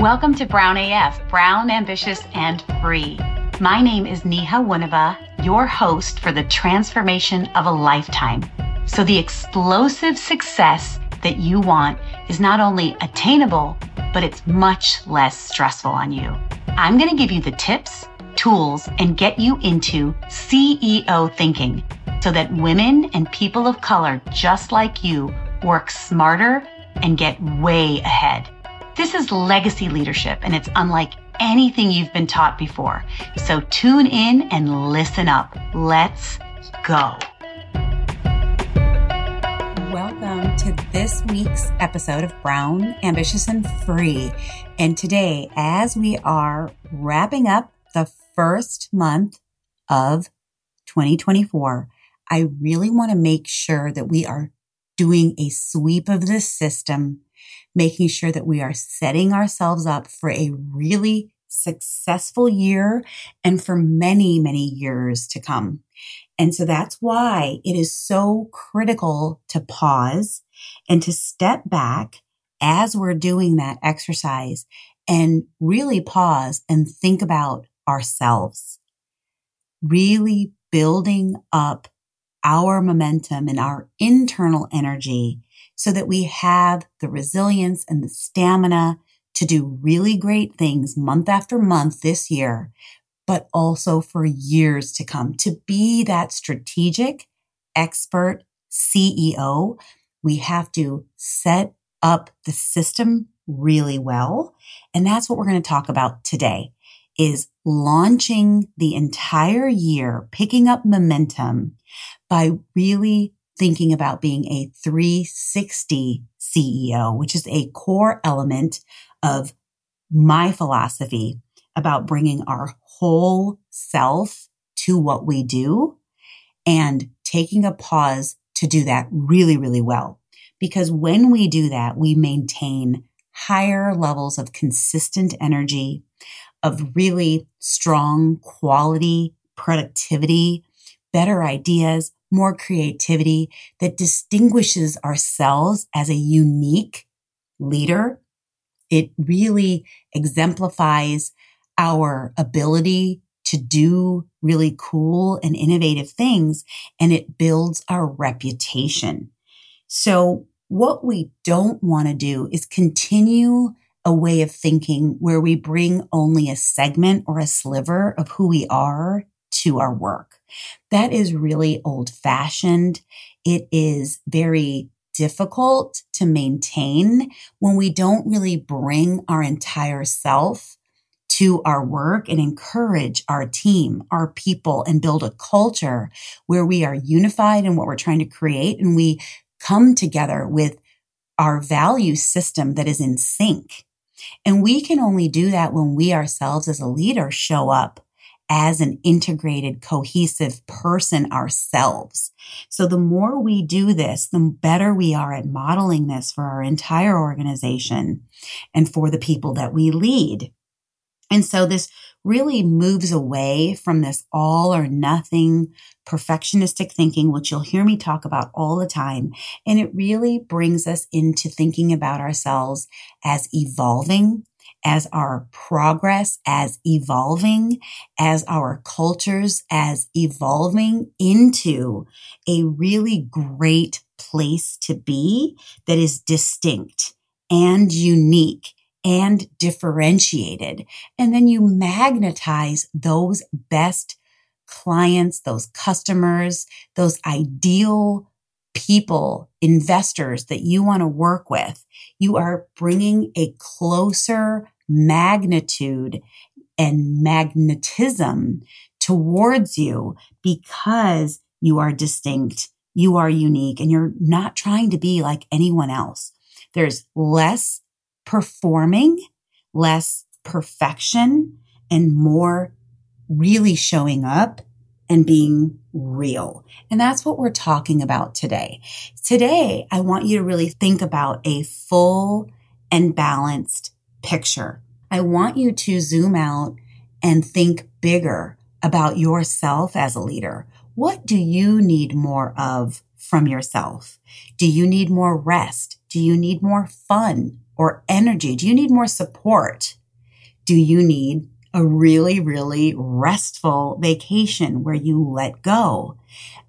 Welcome to Brown AF, Brown, Ambitious, and Free. My name is Neha Wunava, your host for the transformation of a lifetime. So the explosive success that you want is not only attainable, but it's much less stressful on you. I'm going to give you the tips, tools, and get you into CEO thinking so that women and people of color just like you work smarter and get way ahead. This is legacy leadership, and it's unlike anything you've been taught before. So tune in and listen up. Let's go. Welcome to this week's episode of Brown, Ambitious, and Free. And today, as we are wrapping up the first month of 2024, I really want to make sure that we are doing a sweep of the system making sure that we are setting ourselves up for a really successful year and for many, many years to come. And so that's why it is so critical to pause and to step back as we're doing that exercise and really pause and think about ourselves. Really building up our momentum and our internal energy so that we have the resilience and the stamina to do really great things month after month this year, but also for years to come. To be that strategic expert CEO, we have to set up the system really well. And that's what we're going to talk about today is launching the entire year, picking up momentum by really thinking about being a 360 CEO, which is a core element of my philosophy about bringing our whole self to what we do and taking a pause to do that really, really well. Because when we do that, we maintain higher levels of consistent energy, of really strong quality productivity, better ideas, more creativity that distinguishes ourselves as a unique leader. It really exemplifies our ability to do really cool and innovative things and it builds our reputation. So what we don't want to do is continue a way of thinking where we bring only a segment or a sliver of who we are to our work. That is really old fashioned. It is very difficult to maintain when we don't really bring our entire self to our work and encourage our team, our people, and build a culture where we are unified in what we're trying to create and we come together with our value system that is in sync. And we can only do that when we ourselves as a leader show up as an integrated, cohesive person ourselves. So the more we do this, the better we are at modeling this for our entire organization and for the people that we lead. And so this really moves away from this all or nothing perfectionistic thinking, which you'll hear me talk about all the time. And it really brings us into thinking about ourselves as evolving as our progress as evolving, as our cultures as evolving into a really great place to be that is distinct and unique and differentiated. And then you magnetize those best clients, those customers, those ideal people, investors that you want to work with, you are bringing a closer magnitude and magnetism towards you because you are distinct, you are unique, and you're not trying to be like anyone else. There's less performing, less perfection, and more really showing up and being real. And that's what we're talking about today. Today, I want you to really think about a full and balanced picture. I want you to zoom out and think bigger about yourself as a leader. What do you need more of from yourself? Do you need more rest? Do you need more fun or energy? Do you need more support? Do you need a really, really restful vacation where you let go?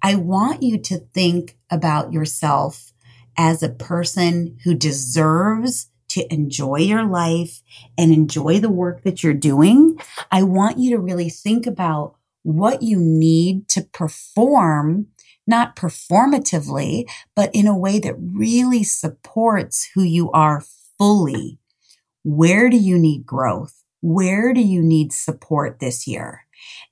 I want you to think about yourself as a person who deserves to enjoy your life and enjoy the work that you're doing. I want you to really think about what you need to perform, not performatively, but in a way that really supports who you are fully. Where do you need growth? Where do you need support this year?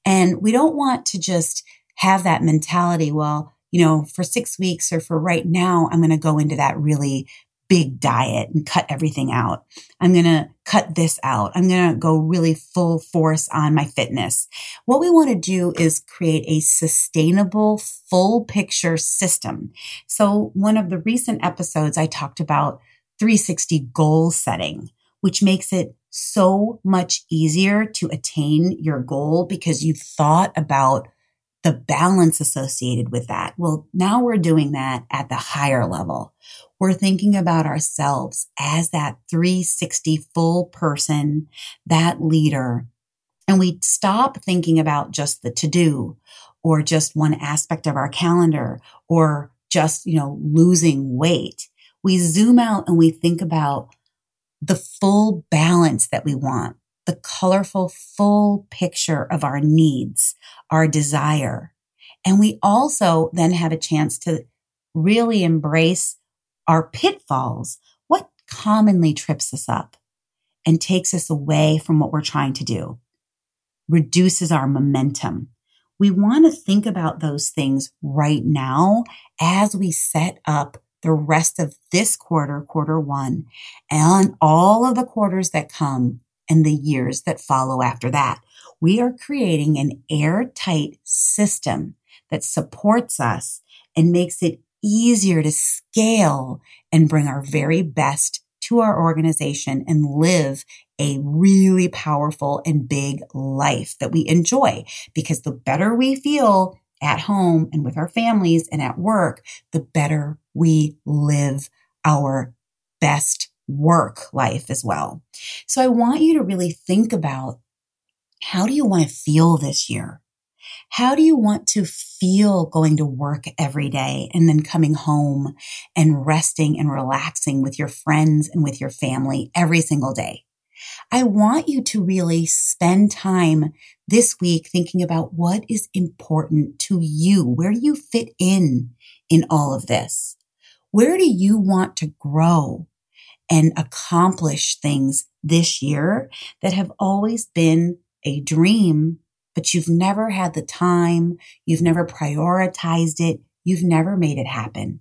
And we don't want to just have that mentality. Well, you know, for six weeks or for right now, I'm going to go into that really big diet and cut everything out. I'm going to cut this out. I'm going to go really full force on my fitness. What we want to do is create a sustainable full picture system. So one of the recent episodes, I talked about 360 goal setting, which makes it so much easier to attain your goal because you've thought about the balance associated with that. Well, now we're doing that at the higher level. We're thinking about ourselves as that 360 full person, that leader. And we stop thinking about just the to do or just one aspect of our calendar or just, you know, losing weight. We zoom out and we think about the full balance that we want the colorful, full picture of our needs, our desire. And we also then have a chance to really embrace our pitfalls. What commonly trips us up and takes us away from what we're trying to do, reduces our momentum. We want to think about those things right now as we set up the rest of this quarter, quarter one, and all of the quarters that come and the years that follow after that. We are creating an airtight system that supports us and makes it easier to scale and bring our very best to our organization and live a really powerful and big life that we enjoy. Because the better we feel at home and with our families and at work, the better we live our best work life as well. So I want you to really think about how do you want to feel this year? How do you want to feel going to work every day and then coming home and resting and relaxing with your friends and with your family every single day? I want you to really spend time this week thinking about what is important to you. Where do you fit in in all of this? Where do you want to grow? and accomplish things this year that have always been a dream, but you've never had the time. You've never prioritized it. You've never made it happen.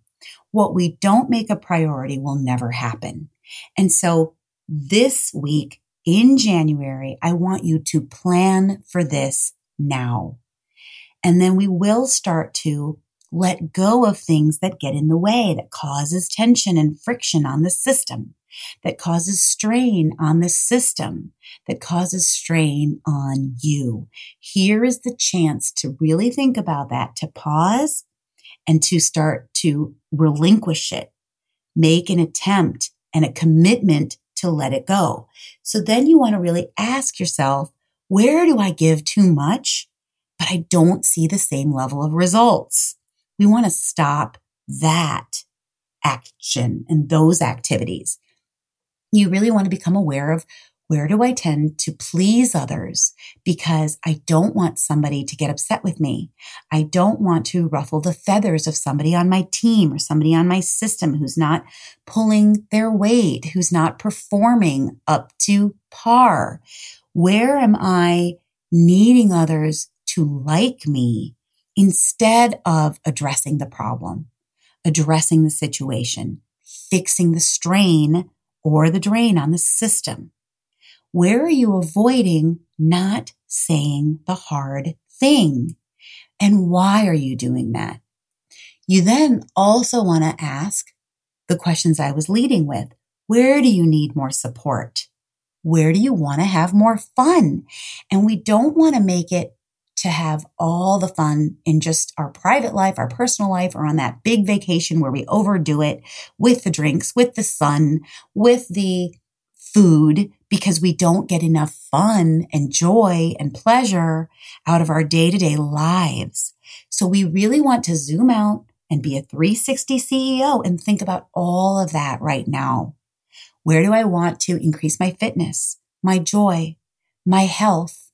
What we don't make a priority will never happen. And so this week in January, I want you to plan for this now. And then we will start to let go of things that get in the way, that causes tension and friction on the system that causes strain on the system, that causes strain on you. Here is the chance to really think about that, to pause and to start to relinquish it, make an attempt and a commitment to let it go. So then you want to really ask yourself, where do I give too much, but I don't see the same level of results? We want to stop that action and those activities you really want to become aware of where do I tend to please others because I don't want somebody to get upset with me. I don't want to ruffle the feathers of somebody on my team or somebody on my system who's not pulling their weight, who's not performing up to par. Where am I needing others to like me instead of addressing the problem, addressing the situation, fixing the strain or the drain on the system? Where are you avoiding not saying the hard thing? And why are you doing that? You then also want to ask the questions I was leading with. Where do you need more support? Where do you want to have more fun? And we don't want to make it to have all the fun in just our private life, our personal life, or on that big vacation where we overdo it with the drinks, with the sun, with the food, because we don't get enough fun and joy and pleasure out of our day to day lives. So we really want to zoom out and be a 360 CEO and think about all of that right now. Where do I want to increase my fitness, my joy, my health,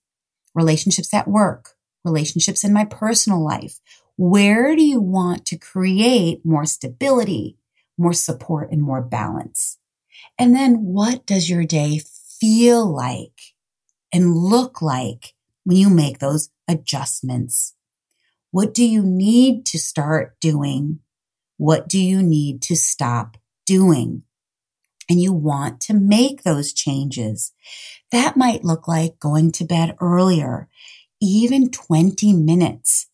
relationships at work, relationships in my personal life? Where do you want to create more stability, more support, and more balance? And then what does your day feel like and look like when you make those adjustments? What do you need to start doing? What do you need to stop doing? And you want to make those changes. That might look like going to bed earlier, even 20 minutes,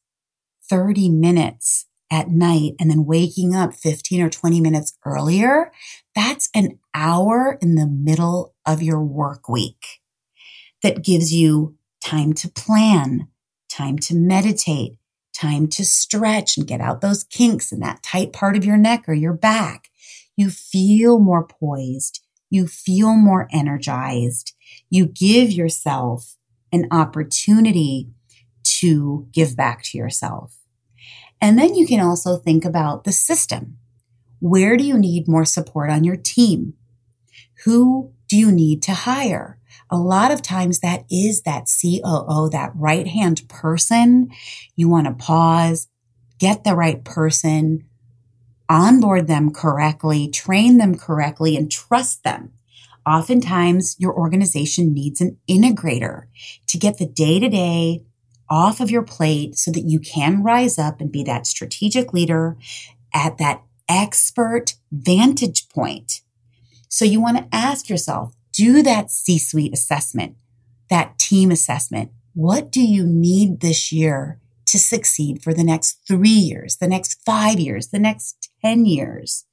30 minutes at night and then waking up 15 or 20 minutes earlier. That's an hour in the middle of your work week that gives you time to plan, time to meditate, time to stretch and get out those kinks in that tight part of your neck or your back. You feel more poised. You feel more energized. You give yourself an opportunity to give back to yourself. And then you can also think about the system. Where do you need more support on your team? Who do you need to hire? a lot of times that is that COO, that right hand person. You want to pause, get the right person, onboard them correctly, train them correctly, and trust them. Oftentimes, your organization needs an integrator to get the day to day off of your plate so that you can rise up and be that strategic leader at that expert vantage point. So you want to ask yourself, do that C suite assessment, that team assessment. What do you need this year to succeed for the next three years, the next five years, the next 10 years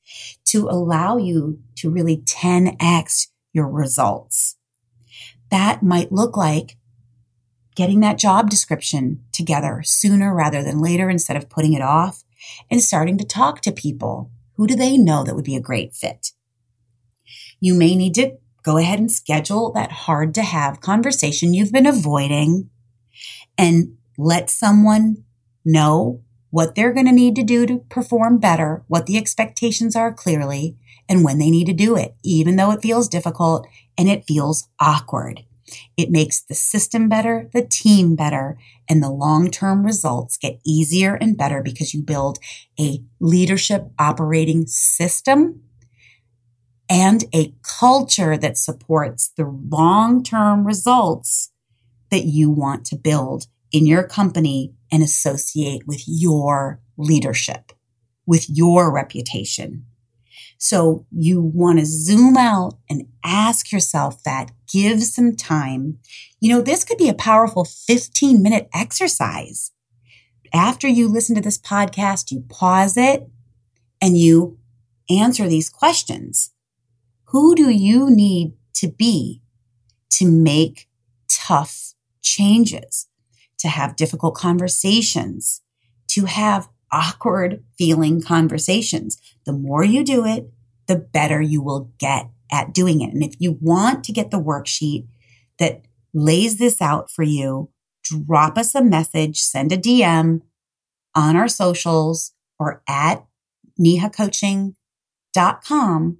to allow you to really 10x your results? That might look like getting that job description together sooner rather than later instead of putting it off and starting to talk to people. Who do they know that would be a great fit? You may need to go ahead and schedule that hard to have conversation you've been avoiding and let someone know what they're going to need to do to perform better, what the expectations are clearly, and when they need to do it, even though it feels difficult and it feels awkward. It makes the system better, the team better, and the long term results get easier and better because you build a leadership operating system and a culture that supports the long term results that you want to build in your company and associate with your leadership, with your reputation. So you want to zoom out and ask yourself that, give some time. You know, this could be a powerful 15 minute exercise. After you listen to this podcast, you pause it and you answer these questions. Who do you need to be to make tough changes, to have difficult conversations, to have awkward feeling conversations? The more you do it, the better you will get at doing it. And if you want to get the worksheet that lays this out for you, drop us a message, send a DM on our socials or at nehacoaching.com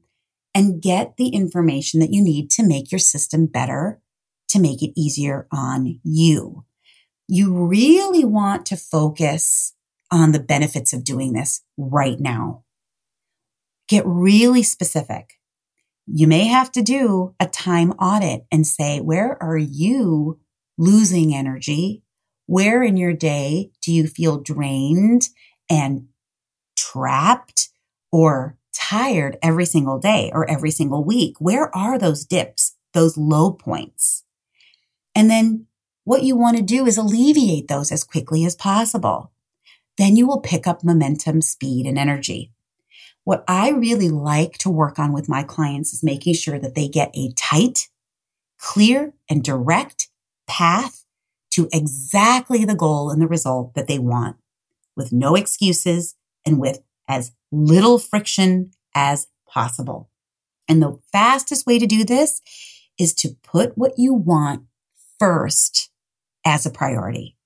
and get the information that you need to make your system better, to make it easier on you. You really want to focus on the benefits of doing this right now. Get really specific. You may have to do a time audit and say, where are you losing energy? Where in your day do you feel drained and trapped or tired every single day or every single week? Where are those dips, those low points? And then what you want to do is alleviate those as quickly as possible. Then you will pick up momentum, speed, and energy. What I really like to work on with my clients is making sure that they get a tight, clear, and direct path to exactly the goal and the result that they want with no excuses and with as little friction as possible. And the fastest way to do this is to put what you want first as a priority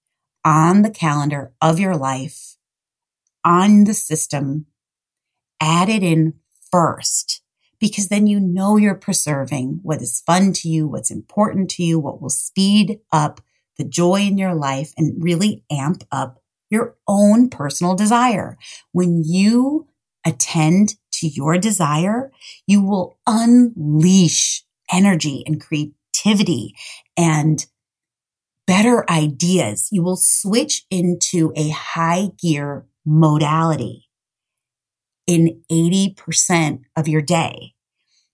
on the calendar of your life, on the system, add it in first because then you know you're preserving what is fun to you, what's important to you, what will speed up the joy in your life and really amp up your own personal desire. When you attend to your desire, you will unleash energy and creativity and better ideas. You will switch into a high gear modality in 80% of your day.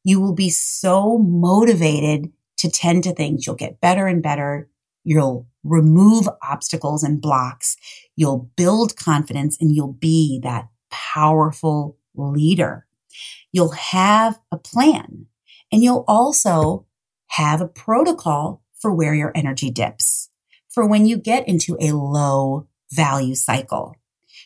You will be so motivated to tend to things. You'll get better and better. You'll remove obstacles and blocks. You'll build confidence and you'll be that powerful leader. You'll have a plan and you'll also have a protocol for where your energy dips for when you get into a low value cycle.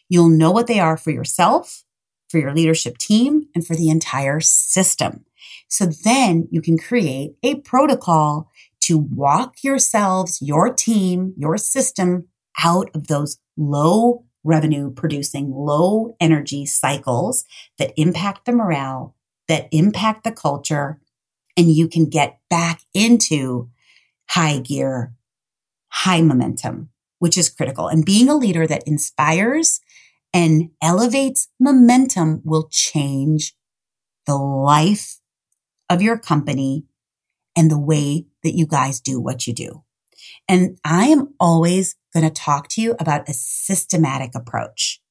You'll know what they are for yourself, for your leadership team, and for the entire system. So then you can create a protocol to walk yourselves, your team, your system out of those low revenue producing, low energy cycles that impact the morale, that impact the culture, and you can get back into high gear, high momentum, which is critical. And being a leader that inspires and elevates momentum will change the life of your company and the way that you guys do what you do. And I am always going to talk to you about a systematic approach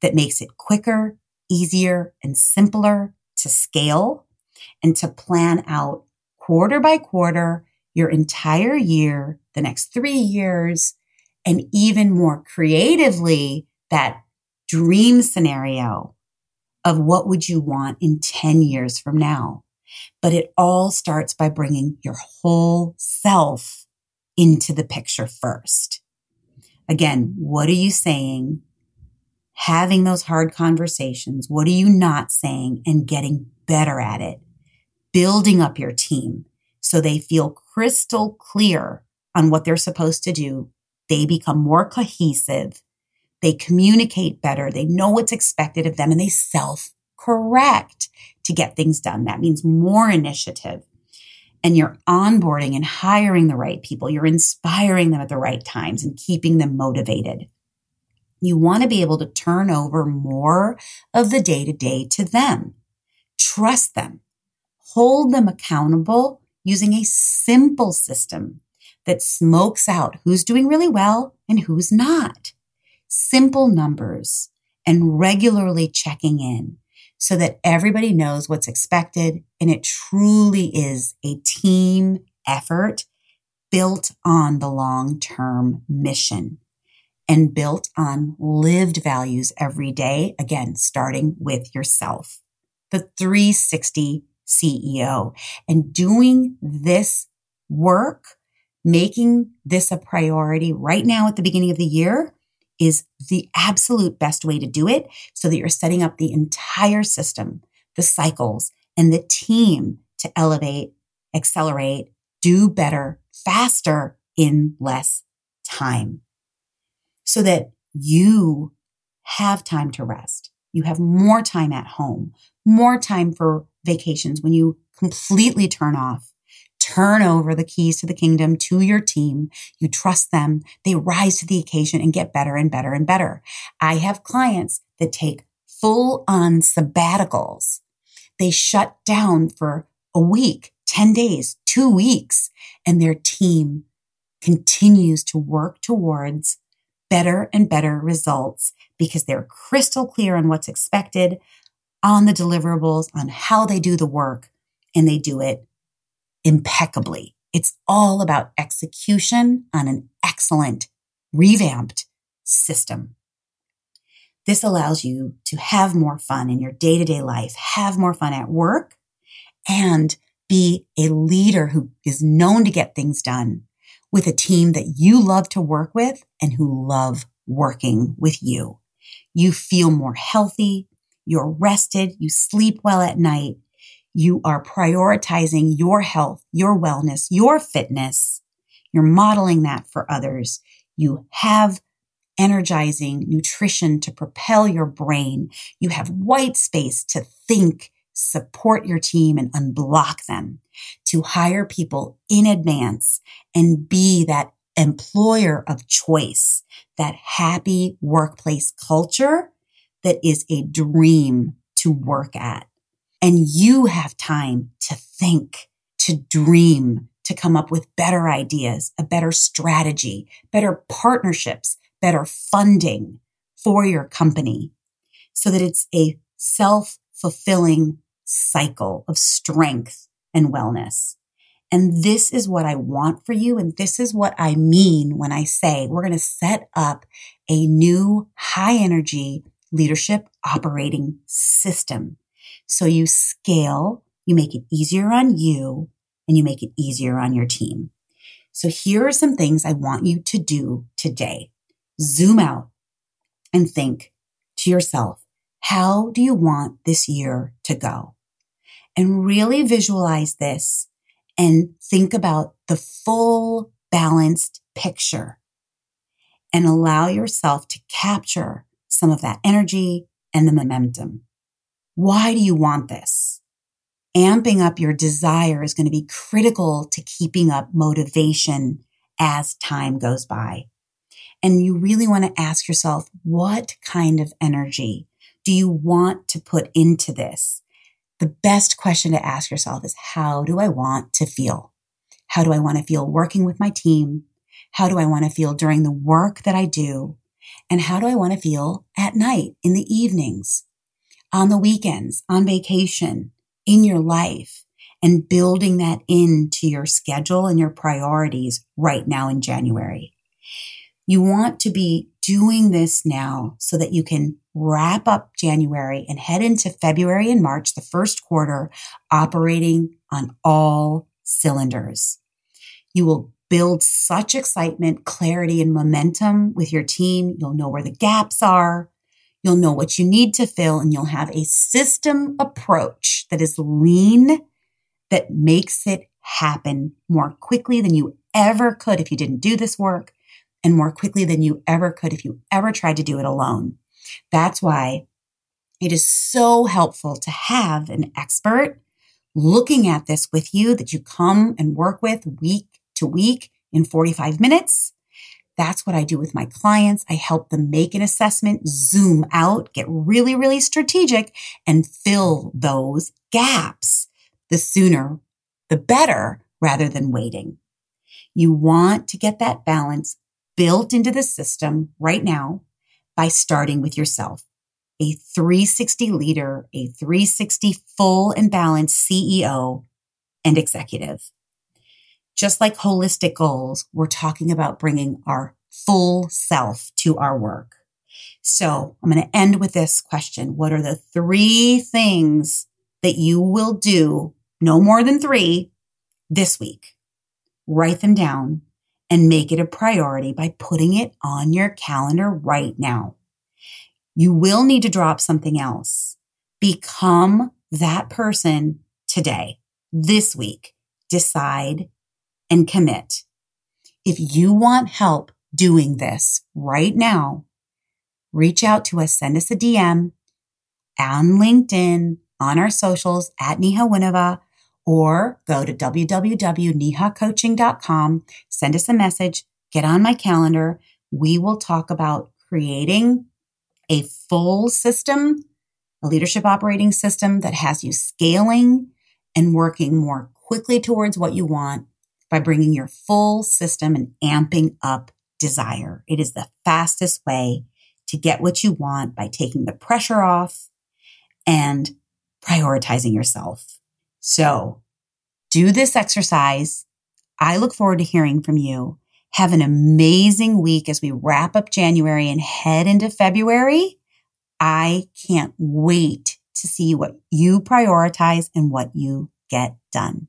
that makes it quicker, easier, and simpler to scale and to plan out quarter by quarter your entire year, the next three years, and even more creatively, that dream scenario of what would you want in 10 years from now. But it all starts by bringing your whole self into the picture first. Again, what are you saying? Having those hard conversations. What are you not saying and getting better at it? Building up your team so they feel crystal clear on what they're supposed to do. They become more cohesive. They communicate better. They know what's expected of them and they self correct to get things done. That means more initiative. And you're onboarding and hiring the right people. You're inspiring them at the right times and keeping them motivated. You want to be able to turn over more of the day to day to them. Trust them. Hold them accountable using a simple system that smokes out who's doing really well and who's not. Simple numbers and regularly checking in so that everybody knows what's expected and it truly is a team effort built on the long term mission and built on lived values every day. Again, starting with yourself. The 360 CEO and doing this work, making this a priority right now at the beginning of the year is the absolute best way to do it so that you're setting up the entire system, the cycles and the team to elevate, accelerate, do better, faster in less time so that you have time to rest. You have more time at home, more time for vacations when you completely turn off, turn over the keys to the kingdom to your team. You trust them. They rise to the occasion and get better and better and better. I have clients that take full on sabbaticals. They shut down for a week, 10 days, two weeks, and their team continues to work towards better and better results because they're crystal clear on what's expected, on the deliverables, on how they do the work, and they do it impeccably. It's all about execution on an excellent, revamped system. This allows you to have more fun in your day to day life, have more fun at work, and be a leader who is known to get things done with a team that you love to work with and who love working with you. You feel more healthy. You're rested. You sleep well at night. You are prioritizing your health, your wellness, your fitness. You're modeling that for others. You have energizing nutrition to propel your brain. You have white space to think, support your team and unblock them, to hire people in advance and be that employer of choice, that happy workplace culture that is a dream to work at. And you have time to think, to dream, to come up with better ideas, a better strategy, better partnerships, better funding for your company so that it's a self fulfilling cycle of strength and wellness. And this is what I want for you. And this is what I mean when I say we're going to set up a new high energy leadership operating system. So you scale, you make it easier on you and you make it easier on your team. So here are some things I want you to do today. Zoom out and think to yourself, how do you want this year to go? And really visualize this and think about the full balanced picture and allow yourself to capture some of that energy and the momentum. Why do you want this? Amping up your desire is going to be critical to keeping up motivation as time goes by. And you really want to ask yourself, what kind of energy do you want to put into this? The best question to ask yourself is, how do I want to feel? How do I want to feel working with my team? How do I want to feel during the work that I do? And how do I want to feel at night, in the evenings, on the weekends, on vacation, in your life? And building that into your schedule and your priorities right now in January. You want to be doing this now so that you can wrap up January and head into February and March, the first quarter, operating on all cylinders. You will build such excitement, clarity, and momentum with your team. You'll know where the gaps are. You'll know what you need to fill, and you'll have a system approach that is lean, that makes it happen more quickly than you ever could if you didn't do this work and more quickly than you ever could if you ever tried to do it alone. That's why it is so helpful to have an expert looking at this with you that you come and work with week to week in 45 minutes. That's what I do with my clients. I help them make an assessment, zoom out, get really, really strategic and fill those gaps. The sooner, the better rather than waiting. You want to get that balance built into the system right now by starting with yourself. A 360 leader, a 360 full and balanced CEO and executive. Just like holistic goals, we're talking about bringing our full self to our work. So I'm going to end with this question. What are the three things that you will do, no more than three, this week? Write them down and make it a priority by putting it on your calendar right now. You will need to drop something else. Become that person today, this week. Decide and commit. If you want help doing this right now, reach out to us, send us a DM on LinkedIn, on our socials at Neha Winnova, or go to www.nehacoaching.com, send us a message, get on my calendar. We will talk about creating a full system, a leadership operating system that has you scaling and working more quickly towards what you want by bringing your full system and amping up desire. It is the fastest way to get what you want by taking the pressure off and prioritizing yourself. So do this exercise. I look forward to hearing from you. Have an amazing week as we wrap up January and head into February. I can't wait to see what you prioritize and what you get done.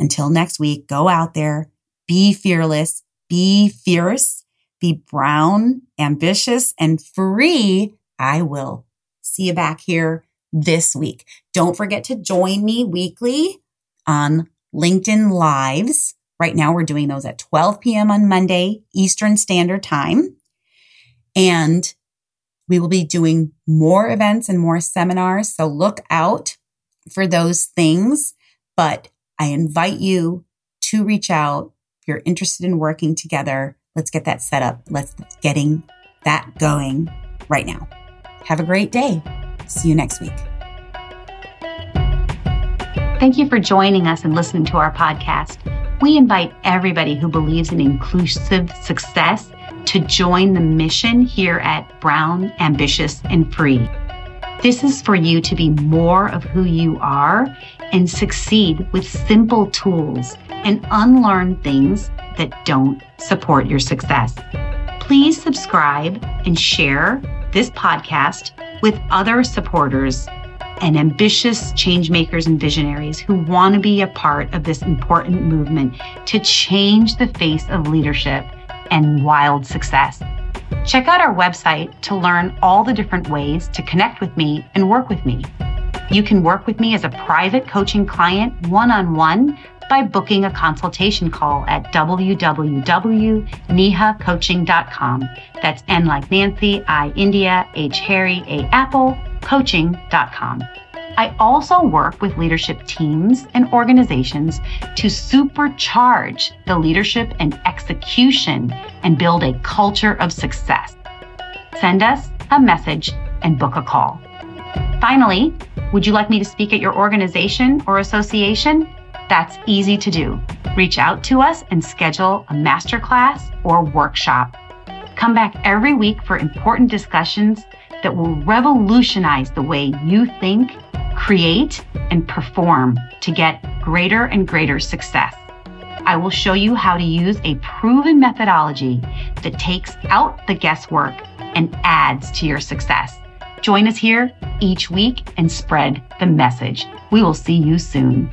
Until next week, go out there, be fearless, be fierce, be brown, ambitious, and free. I will see you back here this week. Don't forget to join me weekly on LinkedIn Lives. Right now, we're doing those at 12 p.m. on Monday, Eastern Standard Time. And we will be doing more events and more seminars. So look out for those things. But I invite you to reach out. If you're interested in working together, let's get that set up. Let's getting that going right now. Have a great day. See you next week. Thank you for joining us and listening to our podcast. We invite everybody who believes in inclusive success to join the mission here at Brown, Ambitious, and Free. This is for you to be more of who you are and succeed with simple tools and unlearn things that don't support your success. Please subscribe and share this podcast with other supporters and ambitious change makers and visionaries who want to be a part of this important movement to change the face of leadership and wild success. Check out our website to learn all the different ways to connect with me and work with me. You can work with me as a private coaching client one on one by booking a consultation call at www.nihacoaching.com. That's N like Nancy, I India, H Harry, A Apple, coaching.com. I also work with leadership teams and organizations to supercharge the leadership and execution and build a culture of success. Send us a message and book a call. Finally, would you like me to speak at your organization or association? That's easy to do. Reach out to us and schedule a masterclass or workshop. Come back every week for important discussions that will revolutionize the way you think create, and perform to get greater and greater success. I will show you how to use a proven methodology that takes out the guesswork and adds to your success. Join us here each week and spread the message. We will see you soon.